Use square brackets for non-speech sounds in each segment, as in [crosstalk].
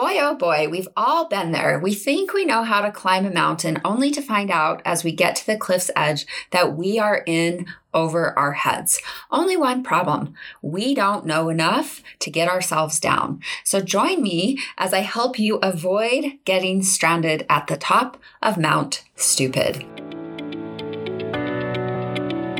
Boy, oh boy, we've all been there. We think we know how to climb a mountain only to find out as we get to the cliff's edge that we are in over our heads. Only one problem. We don't know enough to get ourselves down. So join me as I help you avoid getting stranded at the top of Mount Stupid.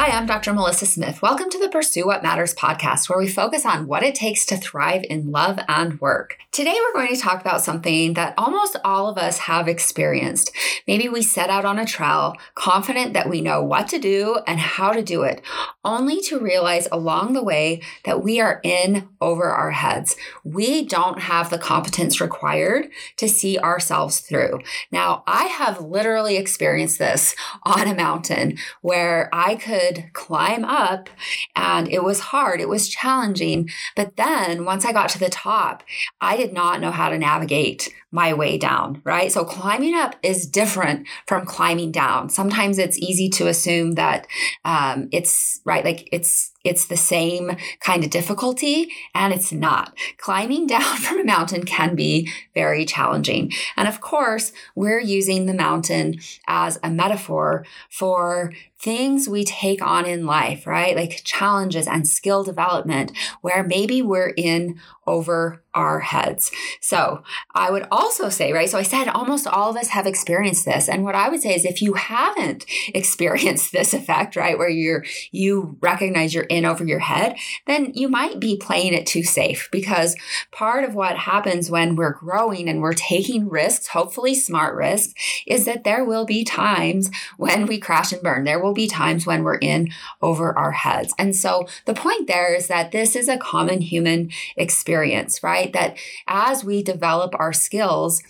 Hi, I'm Dr. Melissa Smith. Welcome to the Pursue What Matters podcast, where we focus on what it takes to thrive in love and work. Today, we're going to talk about something that almost all of us have experienced. Maybe we set out on a trail, confident that we know what to do and how to do it, only to realize along the way that we are in over our heads. We don't have the competence required to see ourselves through. Now, I have literally experienced this [laughs] on a mountain where I could could climb up and it was hard, it was challenging. But then once I got to the top, I did not know how to navigate my way down, right? So climbing up is different from climbing down. Sometimes it's easy to assume that um, it's right, like it's it's the same kind of difficulty, and it's not. Climbing [laughs] down from a mountain can be very challenging. And of course, we're using the mountain as a metaphor for things we take on in life, right? Like challenges and skill development, where maybe we're in over our heads. So I would also say, right? So I said almost all of us have experienced this. And what I would say is if you haven't [laughs] experienced this effect, right, where you're, you recognize you're in over your head, then you might be playing it too safe because part of what happens when we're growing and we're taking risks, hopefully smart risks, is that there will be times when we crash and burn. There will be times when we're in over our heads. And so the point there is that this is a common human experience, right? right? That as we develop our skills,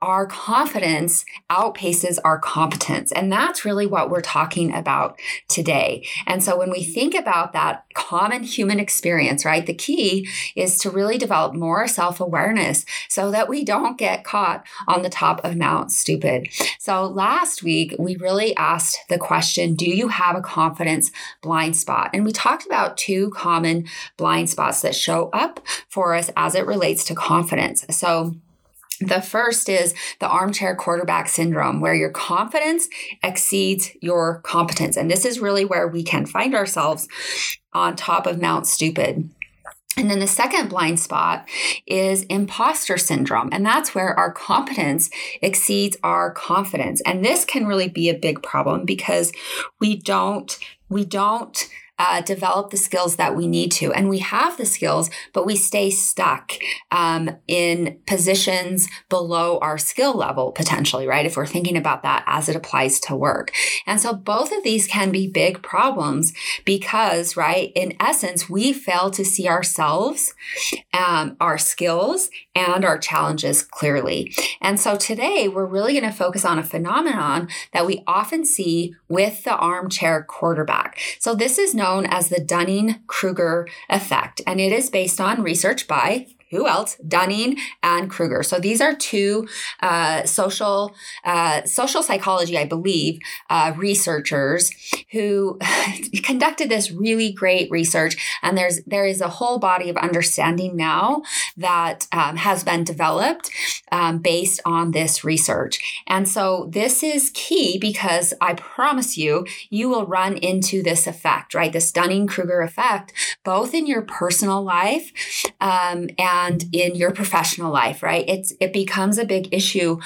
our confidence outpaces our competence. And that's really what we're talking about today. And so when we think about that common human experience, right, the key is to really develop more self awareness so that we don't get caught on the top of Mount Stupid. So last week, we really asked the question Do you have a confidence blind spot? And we talked about two common blind spots that show up for us as it relates relates to confidence. So, the first is the armchair quarterback syndrome, where your confidence exceeds your competence. And this is really where we can find ourselves on top of Mount Stupid. And then the second blind spot is imposter syndrome. And that's where our competence exceeds our confidence. And this can really be a big problem because we don't, we don't uh, develop the skills that we need to. And we have the skills, but we stay stuck um, in positions below our skill level potentially, right? If we're thinking about that as it applies to work. And so both of these can be big problems because, right, in essence, we fail to see ourselves, um, our skills, and our challenges clearly. And so today we're really going to focus on a phenomenon that we often see with the armchair quarterback. So this is known known as the Dunning Kruger effect, and it is based on research by who else? Dunning and Kruger. So these are two uh, social uh, social psychology, I believe, uh, researchers who [laughs] conducted this really great research. And there's there is a whole body of understanding now that um, has been developed um, based on this research. And so this is key because I promise you, you will run into this effect, right? This Dunning Kruger effect, both in your personal life um, and and in your professional life, right? It's it becomes a big issue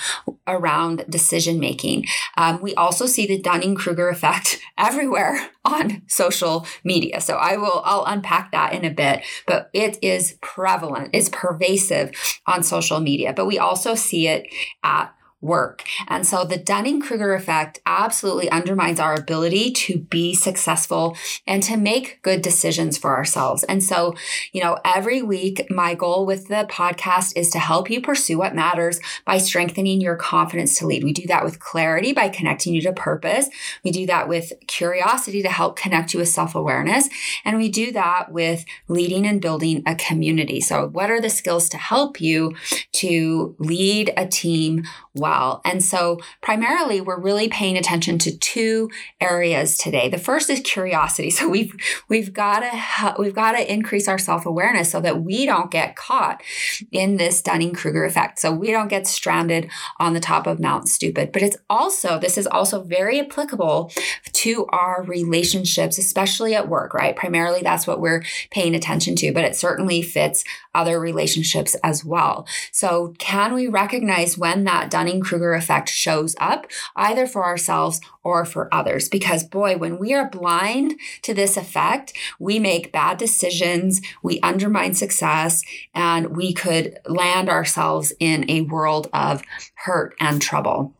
around decision making. Um, we also see the Dunning Kruger effect [laughs] everywhere on social media. So I will I'll unpack that in a bit, but it is prevalent, it's pervasive on social media. But we also see it at work. And so the Dunning Kruger effect absolutely undermines our ability to be successful and to make good decisions for ourselves. And so, you know, every week, my goal with the podcast is to help you pursue what matters by strengthening your confidence to lead. We do that with clarity by connecting you to purpose. We do that with curiosity to help connect you with self awareness. And we do that with leading and building a community. So, what are the skills to help you to lead a team well? And so, primarily, we're really paying attention to two areas today. The first is curiosity. [laughs] So, we've we've got to we've got to increase our self awareness so that we don't get caught in this Dunning Kruger effect. So we don't get stranded on the top of Mount Stupid. But it's also this is also very applicable to our relationships, especially at work. Right? Primarily, that's what we're paying attention to. But it certainly fits other relationships as well. So, can we recognize when that Dunning Kruger effect shows up, either for ourselves or for others? Because, boy, when we are blind to this effect, we make bad decisions, we undermine success, and we could land ourselves in a world of hurt and trouble.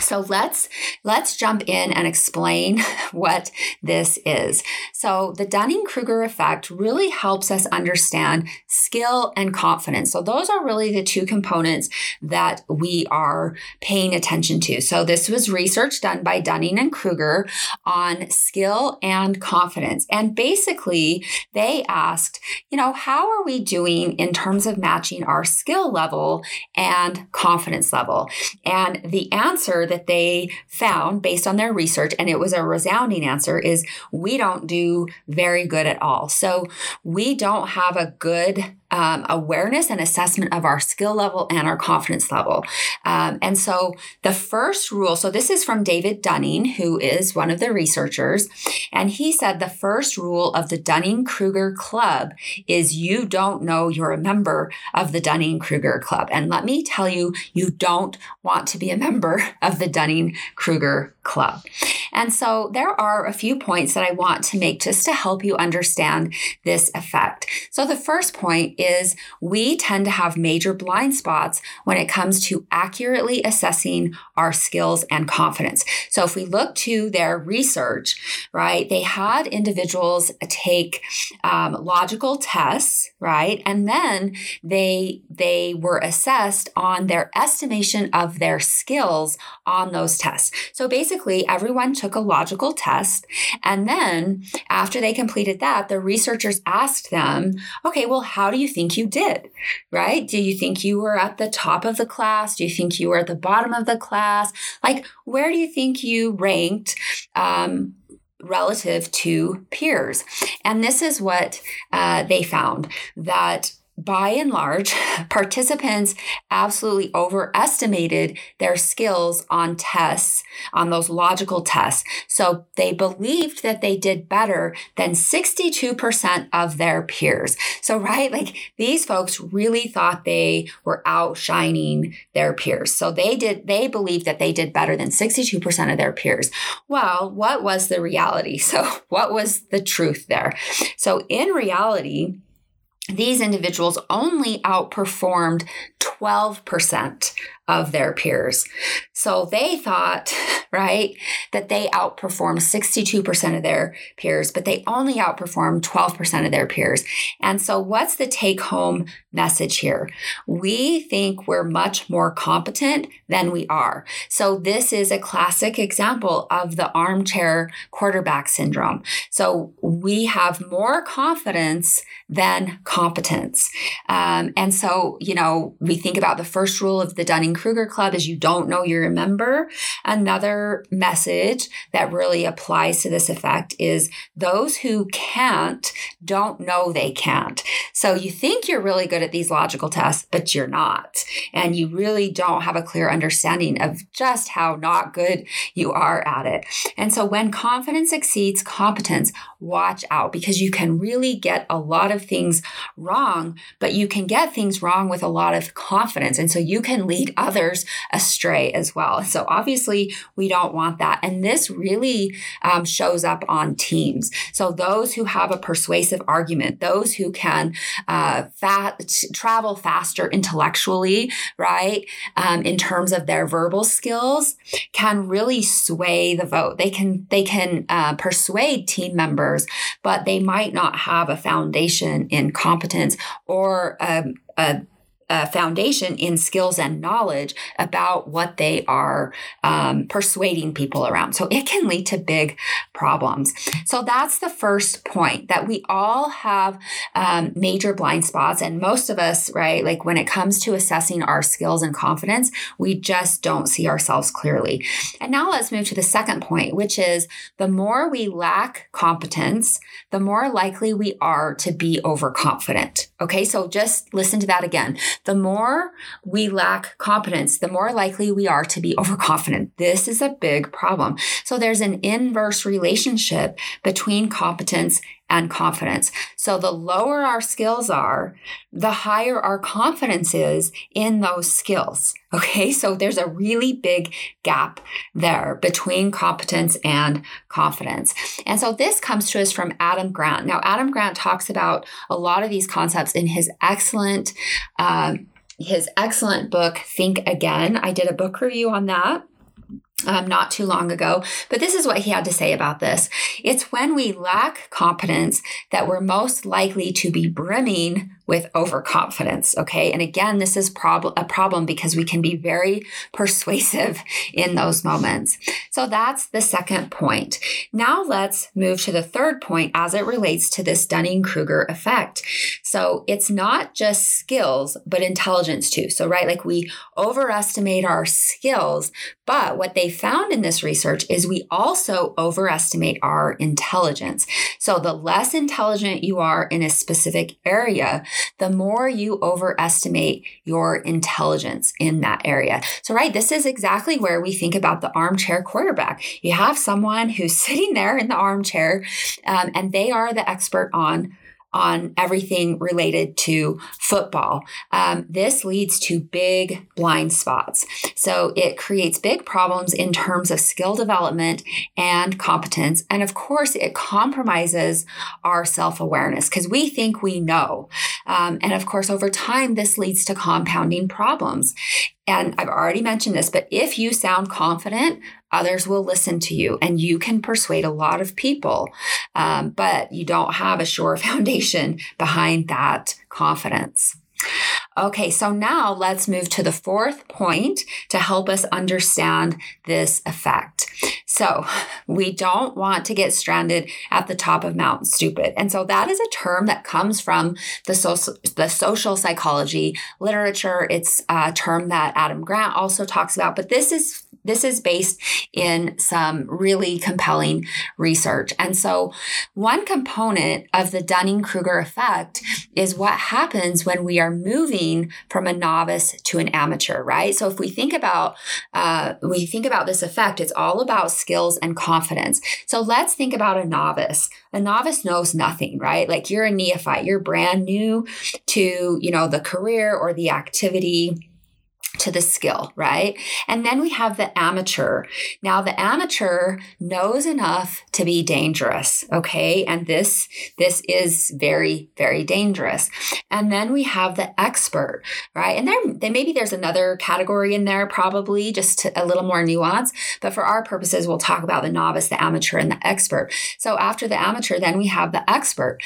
So let's let's jump in and explain [laughs] what this is. So the Dunning-Kruger effect really helps us understand skill and confidence. So those are really the two components that we are paying attention to. So this was research done by Dunning and Kruger on skill and confidence. And basically they asked, you know, how are we doing in terms of matching our skill level and confidence level? And the answer that they found based on their research, and it was a resounding answer, is we don't do very good at all. So we don't have a good um, awareness and assessment of our skill level and our confidence level. Um, and so the first rule, so this is from David Dunning, who is one of the researchers, and he said the first rule of the Dunning Kruger Club is you don't know you're a member of the Dunning Kruger Club. And let me tell you, you don't want to be a member of the Dunning Kruger Club. And so there are a few points that I want to make just to help you understand this effect. So the first point is we tend to have major blind spots when it comes to accurately assessing our skills and confidence. So if we look to their research, right, they had individuals take um, logical tests, right, and then they they were assessed on their estimation of their skills on those tests. So basically, everyone took a logical test, and then after they completed that, the researchers asked them, "Okay, well, how do you think you did? Right? Do you think you were at the top of the class? Do you think you were at the bottom of the class? Like, where do you think you ranked? Um, relative to peers. And this is what uh, they found that by and large, [laughs] participants absolutely overestimated their skills on tests, on those logical tests. So they believed that they did better than 62% of their peers. So, right, like these folks really thought they were outshining their peers. So they did, they believed that they did better than 62% of their peers. Well, what was the reality? [laughs] So, what was the truth there? So, in reality, these individuals only outperformed 12% of their peers. So they thought, [laughs] right, that they outperform 62% of their peers, but they only outperform 12% of their peers. And so what's the take home message here? We think we're much more competent than we are. So this is a classic example of the armchair quarterback syndrome. So we have more confidence than competence. Um, and so, you know, we think about the first rule of the Dunning Kruger Club is you don't know you're a member. Message that really applies to this effect is those who can't don't know they can't. So you think you're really good at these logical tests, but you're not. And you really don't have a clear understanding of just how not good you are at it. And so when confidence exceeds competence, watch out because you can really get a lot of things wrong, but you can get things wrong with a lot of confidence. And so you can lead others astray as well. So obviously, we don't want that. And this really um, shows up on teams. So those who have a persuasive argument, those who can uh, travel faster intellectually, right? Um, in terms of their verbal skills, can really sway the vote. They can they can uh, persuade team members, but they might not have a foundation in competence or um, a foundation in skills and knowledge about what they are um, persuading people around. So it can lead to big problems. So that's the first point that we all have um, major blind spots. And most of us, right, like when it comes to assessing our skills and confidence, we just don't see ourselves clearly. And now let's move to the second point, which is the more we lack competence, the more likely we are to be overconfident. Okay, so just listen to that again. The more we lack competence, the more likely we are to be overconfident. This is a big problem. So there's an inverse relationship between competence and confidence. So the lower our skills are, the higher our confidence is in those skills. [laughs] Okay. So there's a really big gap there between competence and confidence. And so this comes to us from Adam Grant. Now, Adam Grant talks about a lot of these concepts in his excellent, uh, his excellent book, Think Again. I did a book review on that um, not too long ago. But this is what he had to say about this. It's when we lack competence that we're most likely to be brimming with overconfidence. Okay. And again, this is prob- a problem because we can be very persuasive in those moments. So that's the second point. Now let's move to the third point as it relates to this Dunning Kruger effect. So it's not just skills, but intelligence too. So, right, like we overestimate our skills, but what they found in this research is we also overestimate our intelligence. So the less intelligent you are in a specific area, the more you overestimate your intelligence in that area. So, right, this is exactly where we think about the armchair quarterback. You have someone who's [laughs] sitting there in the armchair um, and they are the expert on on everything related to football. Um, this leads to big blind spots. So it creates big problems in terms of skill development and competence. And of course, it compromises our self awareness because we think we know. Um, and of course, over time, this leads to compounding problems. And I've already mentioned this, but if you sound confident, others will listen to you and you can persuade a lot of people. Um, but you don't have a sure [laughs] foundation behind that confidence. Okay, so now let's move to the fourth point to help us understand this effect. So, we don't want to get stranded at the top of Mount Stupid. And so that is a term that comes from the social, the social psychology literature. It's a term that Adam Grant also talks about, but this is this is based in some really compelling research. And so, one component of the Dunning Kruger effect is what happens when we are moving from a novice to an amateur, right? So, if we think about uh, we think about this effect, it's all about skills and confidence. So, let's think about a novice. A novice knows nothing, right? Like you're a neophyte, you're brand new to you know the career or the activity to the skill, right? And then we have the amateur. Now the amateur knows enough to be dangerous, okay? And this this is very very dangerous. And then we have the expert, right? And there then maybe there's another category in there probably just a little more nuance, but for our purposes we'll talk about the novice, the amateur and the expert. So after the amateur then we have the expert.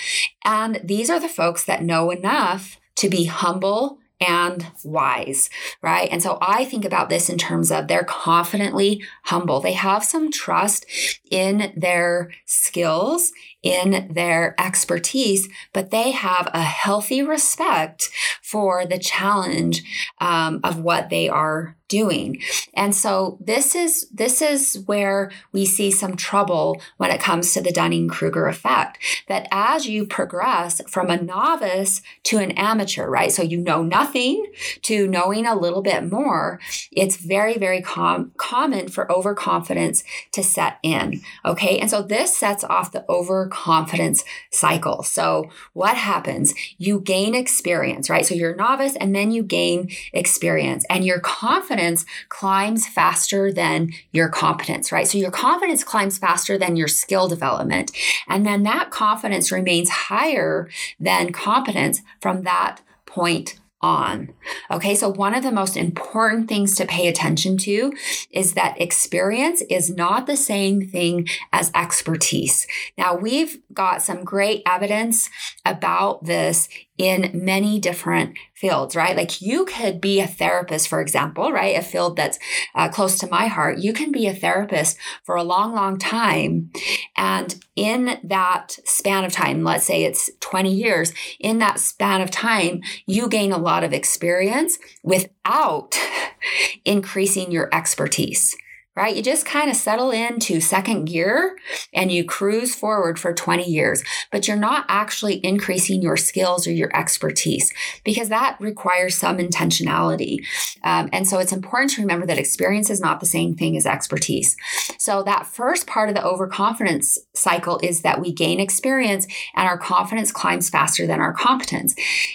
And these are the folks that know enough to be humble and wise, right? And so I think about this in terms of they're confidently humble. They have some trust in their skills, in their expertise, but they have a healthy respect for the challenge um, of what they are doing. And so this is this is where we see some trouble when it comes to the Dunning-Kruger effect. That as you progress from a novice to an amateur, right? So you know nothing to knowing a little bit more, it's very very com- common for overconfidence to set in. Okay? And so this sets off the over overconfidence cycle. So, what happens? You gain experience, right? So, you're novice and then you gain experience, and your confidence climbs faster than your competence, right? So, your confidence climbs faster than your skill development. And then that confidence remains higher than competence from that point on. Okay, so one of the most important things to pay attention to is that experience is not the same thing as expertise. Now, we've got some great evidence about this in many different fields, right? Like you could be a therapist, for example, right? A field that's uh, close to my heart. You can be a therapist for a long, long time. And in that span of time, let's say it's 20 years, in that span of time, you gain a lot of experience without [laughs] increasing your expertise right? You just kind of settle into second gear and you cruise forward for 20 years, but you're not actually increasing your skills or your expertise because that requires some intentionality. Um, and so it's important to remember that experience is not the same thing as expertise. So that first part of the overconfidence cycle is that we gain experience and our confidence climbs faster than our competence.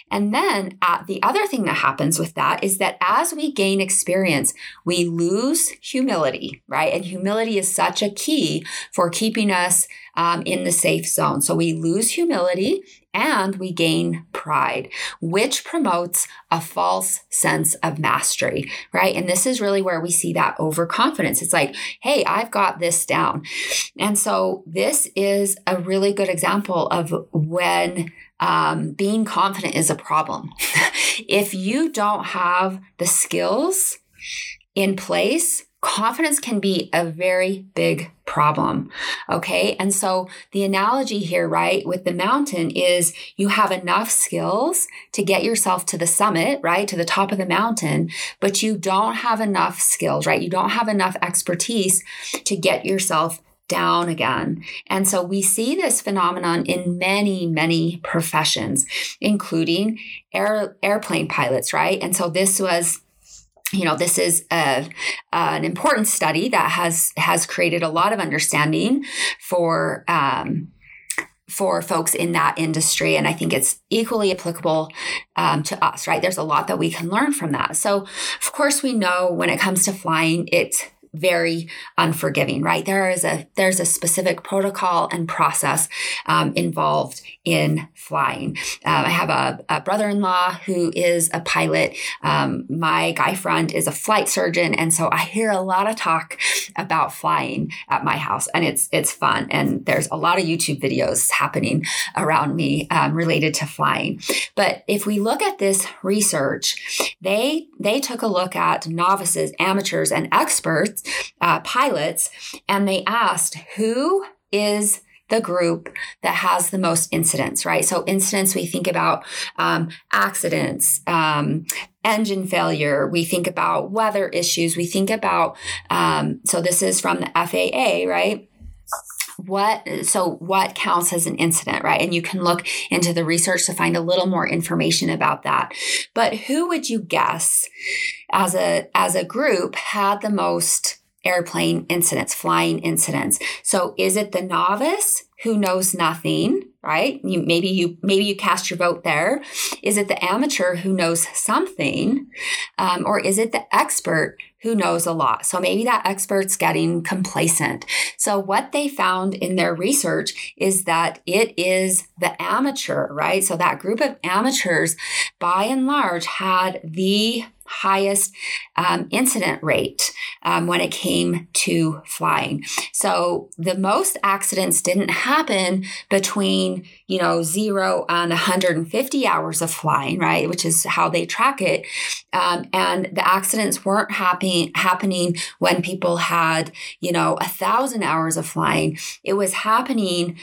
And then uh, the other thing that happens with that is that as we gain experience, we lose humility right? And humility is such a key for keeping us um, in the safe zone. So we lose humility and we gain pride, which promotes a false sense of mastery, right? And this is really where we see that overconfidence. It's like, hey, I've got this down. And so this is a really good example of when um, being confident is a problem. [laughs] if you don't have the skills in place, confidence can be a very big problem. Okay. And so the analogy here, right, with the mountain is you have enough skills to get yourself to the summit, right, to the top of the mountain, but you don't have enough skills, right? You don't have enough expertise to get yourself down again. And so we see this phenomenon in many, many professions, including air, airplane pilots, right? And so this was you know this is a, an important study that has has created a lot of understanding for um, for folks in that industry and i think it's equally applicable um, to us right? There's a lot that we can learn from that. So of course we know when it comes to flying it's very unforgiving, right? There is a there's a specific protocol and process um, involved in flying. Um, I have a, a, brother-in-law who is a pilot. Um, my guy friend is a flight surgeon, and so I hear a lot of talk about flying at my house, and it's it's fun. And there's a lot of YouTube videos happening around me um, related to flying. But if we look at this research, they they took a look at novices, amateurs, and experts uh, pilots, and they asked who is the group that has the most incidents, right? So, incidents, we think about um, accidents, um, engine failure, we think about weather issues, we think about, um, so this is from the FAA, right? What so what counts as an incident right? And you can look into the research to find a little more information about that. But who would you guess as a as a group had the most airplane incidents, flying incidents. So is it the novice who knows nothing, right? You, maybe you maybe you cast your vote there. Is it the amateur who knows something, um, or is it the expert who knows a lot? So maybe that expert's getting complacent. So what they found in their research is that it is the amateur, right? So that group of amateurs, by and large, had the highest um, incident rate um, when it came to flying. So the most accidents didn't happen between, you know, zero and 150 hours of flying, right? Which is how they track it. Um, and the accidents weren't happening happening when people had, you know, a thousand hours of flying. It was happening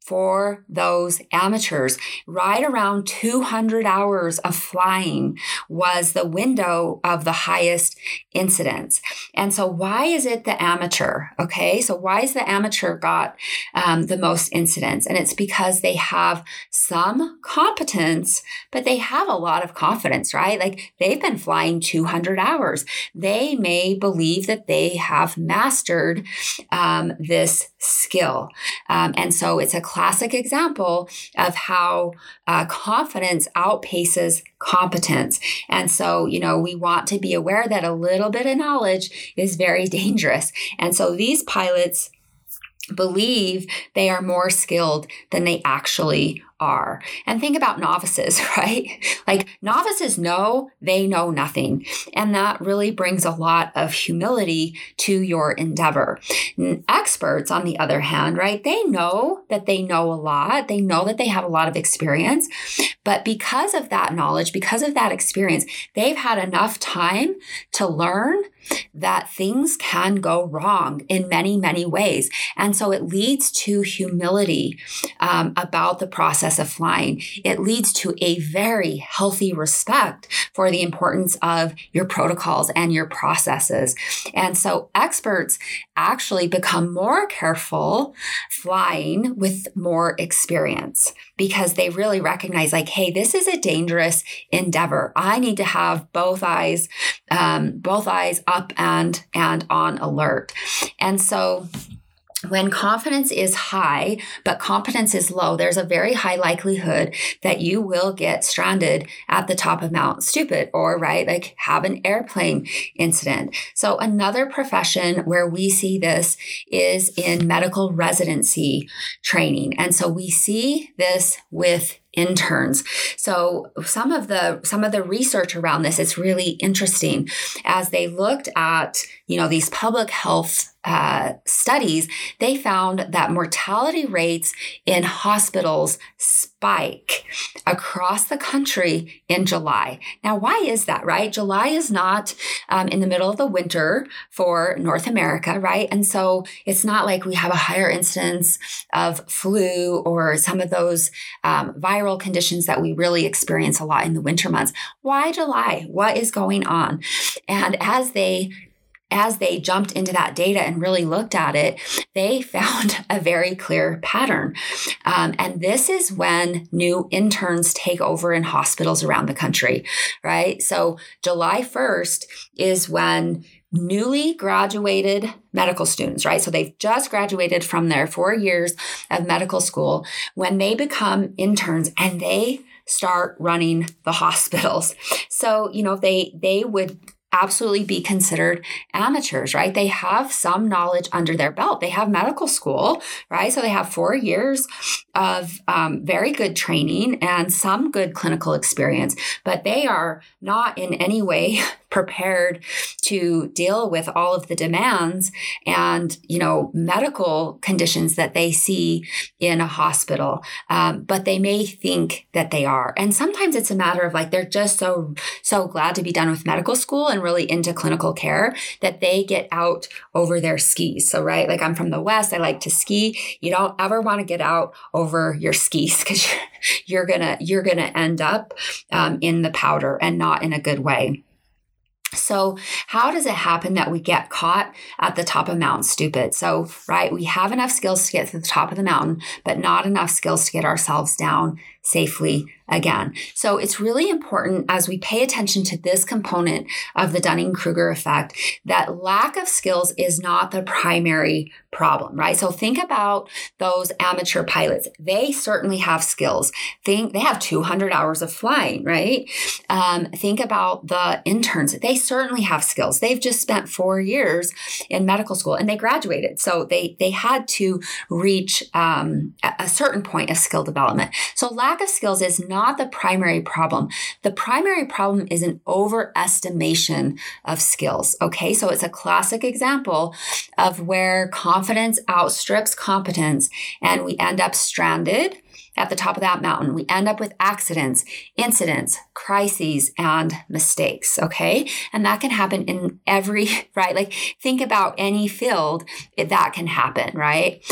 for those amateurs. Right around 200 hours of flying was the window of the highest incidence. And so, why is it the amateur? Okay, so why is the amateur got um, the most incidents? And it's because they have some competence, but they have a lot of confidence, right? Like they've been flying 200 hours. They may believe that they have mastered um, this skill. Um, and so, it's a classic example of how uh, confidence outpaces competence. And so, you know, we want to be aware that a little bit of knowledge is very [laughs] dangerous. And so these pilots believe they are more skilled than they actually are. And think about novices, [laughs] right? Like novices know they know nothing. And that really brings a lot of humility to your endeavor. Experts, on the other hand, right? They know that they know a lot. They know that they have a lot of experience. But because of that knowledge, because of that experience, they've had enough time to learn that things can go wrong in many, many ways. And so it leads to humility um, about the process process of flying, it leads to a very healthy respect for the importance of your protocols and your processes. And so experts actually become more careful flying with more experience because they really recognize like, hey, this is a dangerous endeavor. I need to have both eyes, um, both eyes up and and on alert. And so when confidence is high, but competence is low, there's a very high likelihood that you will get stranded at the top of Mount Stupid or, right, like have an airplane incident. So, another profession where we see this is in medical residency training. And so, we see this with interns. So some of the some of the research around this is really interesting as they looked at, you know, these public health uh, studies, they found that mortality rates in hospitals spike across the country in July. Now, why is that, right? July is not um, in the middle of the winter for North America, right? And so it's not like we have a higher incidence of flu or some of those um, viral conditions that we really experience a lot in the winter months. Why July? What is going on? And as they as they jumped into that data and really looked at it, they [laughs] found a very clear pattern. Um, and this is when new interns take over in hospitals around the country, right? So July 1st is when newly graduated medical students, right? So they've just graduated from their four years of medical school when they become interns and they start running the hospitals. So, you know, they they would absolutely be considered amateurs, right? They have some knowledge under their belt. They have medical school, right? So they have four years of um, very good training and some good clinical experience, but they are not in any way [laughs] prepared to deal with all of the demands and you know medical conditions that they see in a hospital um, but they may think that they are. And sometimes it's a matter of like they're just so so glad to be done with medical school and really into clinical care that they get out over their skis. So right like i'm from the west i like to ski. You don't ever want to get out over your skis because you're, you're gonna you're gonna end up um, in the powder and not in a good way so, how does it happen that we get caught at the top of mountain Stupid? So, right, we have enough skills to get to the top of the mountain, but not enough skills to get ourselves down safely again. So it's really important as we pay attention to this component of the Dunning Kruger effect that lack of skills is not the primary problem, right? So think about those amateur pilots. They certainly have skills. Think they have 200 hours of flying, right? Um, think about the interns. They certainly have skills. They've just spent four years in medical school and they graduated. So they, they had to reach um, a certain point of skill development. So lack of skills is not the primary problem. The primary problem is an overestimation of skills. Okay, so it's a classic example of where confidence outstrips competence and we end up stranded at the top of that mountain. We end up with accidents, incidents, crises, and mistakes. Okay. And that can happen in every, [laughs] right? Like think about any field that can happen, right?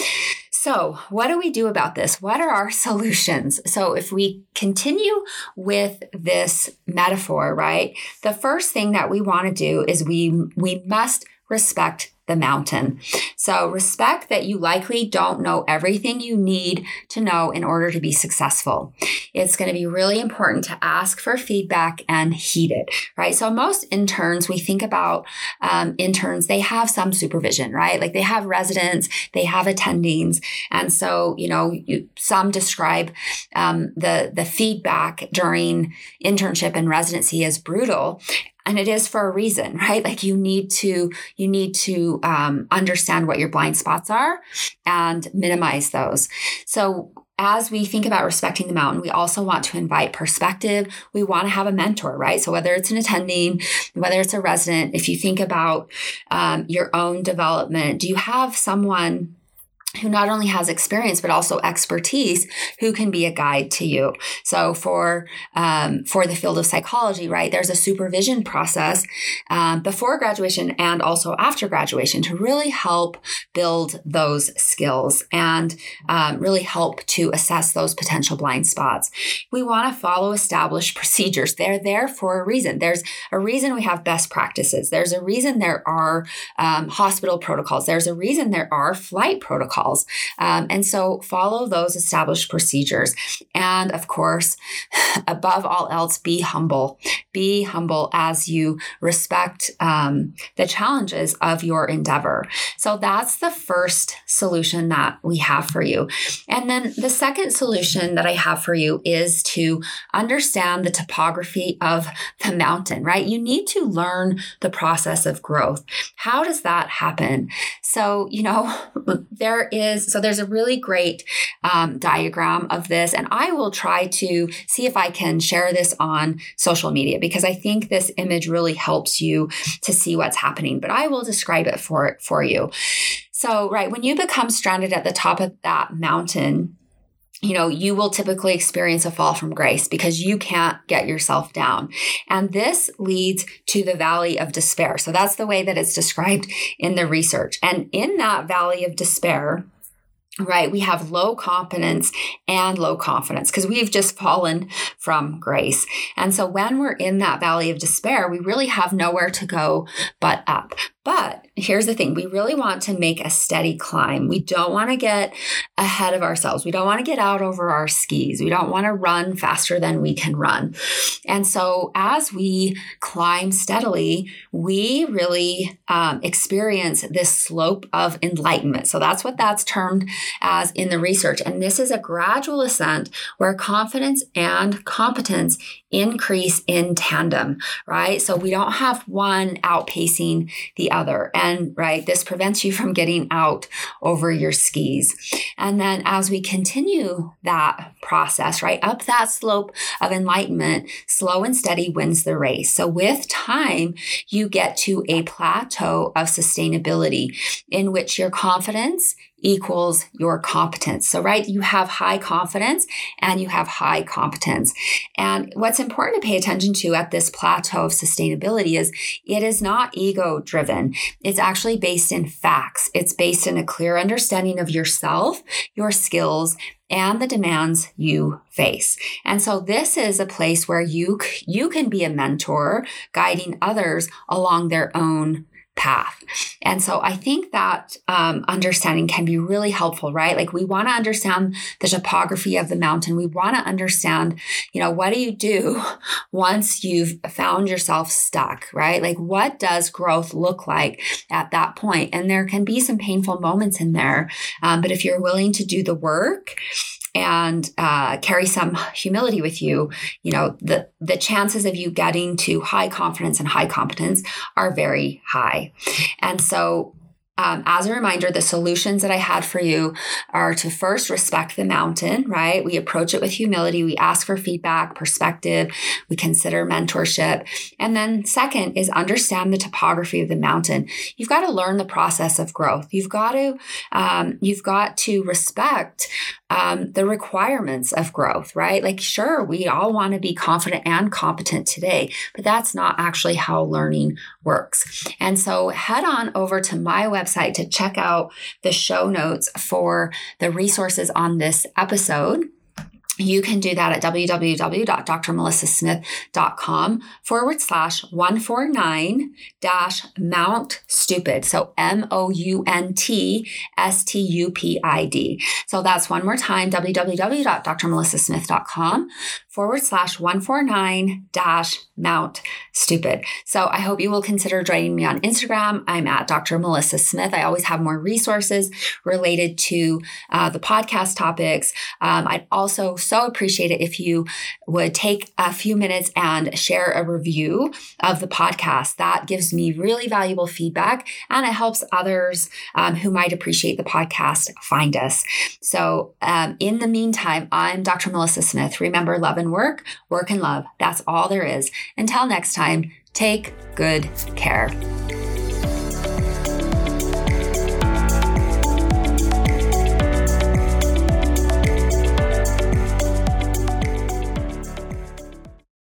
So, what do we do about this? What are our [laughs] solutions? So, if we continue with this metaphor, right? The first thing that we want to do is we we must respect the mountain. So respect that you likely don't know everything you need to know in order to be successful. It's going to be really important to ask for feedback and heed it, right? So most interns, we think about um, interns, they have some supervision, right? Like they have residents, they have attendings. And so, you know, you, some describe um, the, the feedback during internship and residency as brutal and it is for a reason right like you need to you need to um, understand what your blind spots are and minimize those so as we think about respecting the mountain, we also want to invite perspective. We want to have a mentor, right? So whether it's an attending, whether it's a resident, if you think about um, your own development, do you have someone who not only has experience but also expertise who can be a guide to you. So for um, for the field of psychology right there's a supervision process um, before graduation and also after graduation to really help build those skills and um, really help to assess those potential blind spots. We want to follow established procedures. They're there for a reason. There's a reason we have best practices. There's a reason there are um, hospital protocols. There's a reason there are flight protocols Um, and so follow those established procedures. And of course, [laughs] above all else, be humble. Be humble as you respect um, the challenges of your endeavor. So that's the first solution that we have for you. And then the second solution that I have for you is to understand the topography of the mountain, right? You need to learn the process of growth. How does that happen? So, you know, [laughs] there is, so there's a really great um, diagram of this, and I will try to see if I can share this on social media because I think this image really helps you to see what's happening, but I will describe it for, for you. So, right, when you become stranded at the top of that mountain, you know, you will typically experience a fall from grace because you can't get yourself down. And this leads to the valley of despair. So that's the way that it's described in the research. And in that valley of despair, right? We have low confidence and low confidence because we've just fallen from grace. And so when we're in that valley of despair, we really have nowhere to go but up. But here's the thing we really want to make a steady climb. We don't want to get ahead of ourselves. We don't want to get out over our skis. We don't want to run faster than we can run. And so as we climb steadily, we really um, experience this slope of enlightenment. So that's what that's termed as in the research. And this is a gradual ascent where confidence and competence increase in tandem, right? So we don't have one outpacing the other. And right, this prevents you from getting out over your skis. And then as we continue that process, right, up that slope of enlightenment, slow and steady wins the race. So with time, you get to a plateau of sustainability in which your confidence equals your competence. So, right, you have high confidence and you have high competence. And what's important to pay attention to at this plateau of sustainability is it is not ego driven. It's actually based in facts. It's based in a clear understanding of yourself, your skills, and the demands you face. And so this is a place where you you can be a mentor guiding others along their own path. And so I think that um, understanding can be really helpful, right? Like we want to understand the topography of the mountain. We want to understand, you know, what do you do once you've found yourself stuck, right? Like what does growth look like at that point? And there can be some painful moments in there. Um, but if you're willing to do the work, and uh, carry some humility with you, you know, the, the chances of you getting to high confidence and high competence are very high. And so um, as a reminder, the solutions that I had for you are to first respect the mountain, right? We approach it with humility. We ask for feedback, perspective. We consider mentorship. And then second is understand the topography of the mountain. You've got to learn the process of growth. You've got to, um, you've got to respect um, the requirements of growth, right? Like, sure, we all want to be confident and competent today, but that's not actually how learning works. And so head on over to my website to check out the show notes for the resources on this episode you can do that at www.drmelissasmith.com forward slash 149 dash mount stupid. So M O U N T S T U P I D. So that's one more time www.drmelissasmith.com forward slash 149 dash mount stupid. So I hope you will consider joining me on Instagram. I'm at Dr. Melissa Smith. I always have more resources related to uh, the podcast topics. Um, I'd also so appreciate it if you would take a few minutes and share a review of the podcast. That gives me really valuable feedback and it helps others um, who might appreciate the podcast find us. So, um, in the meantime, I'm Dr. Melissa Smith. Remember, love and work, work and love. That's all there is. Until next time, take good care.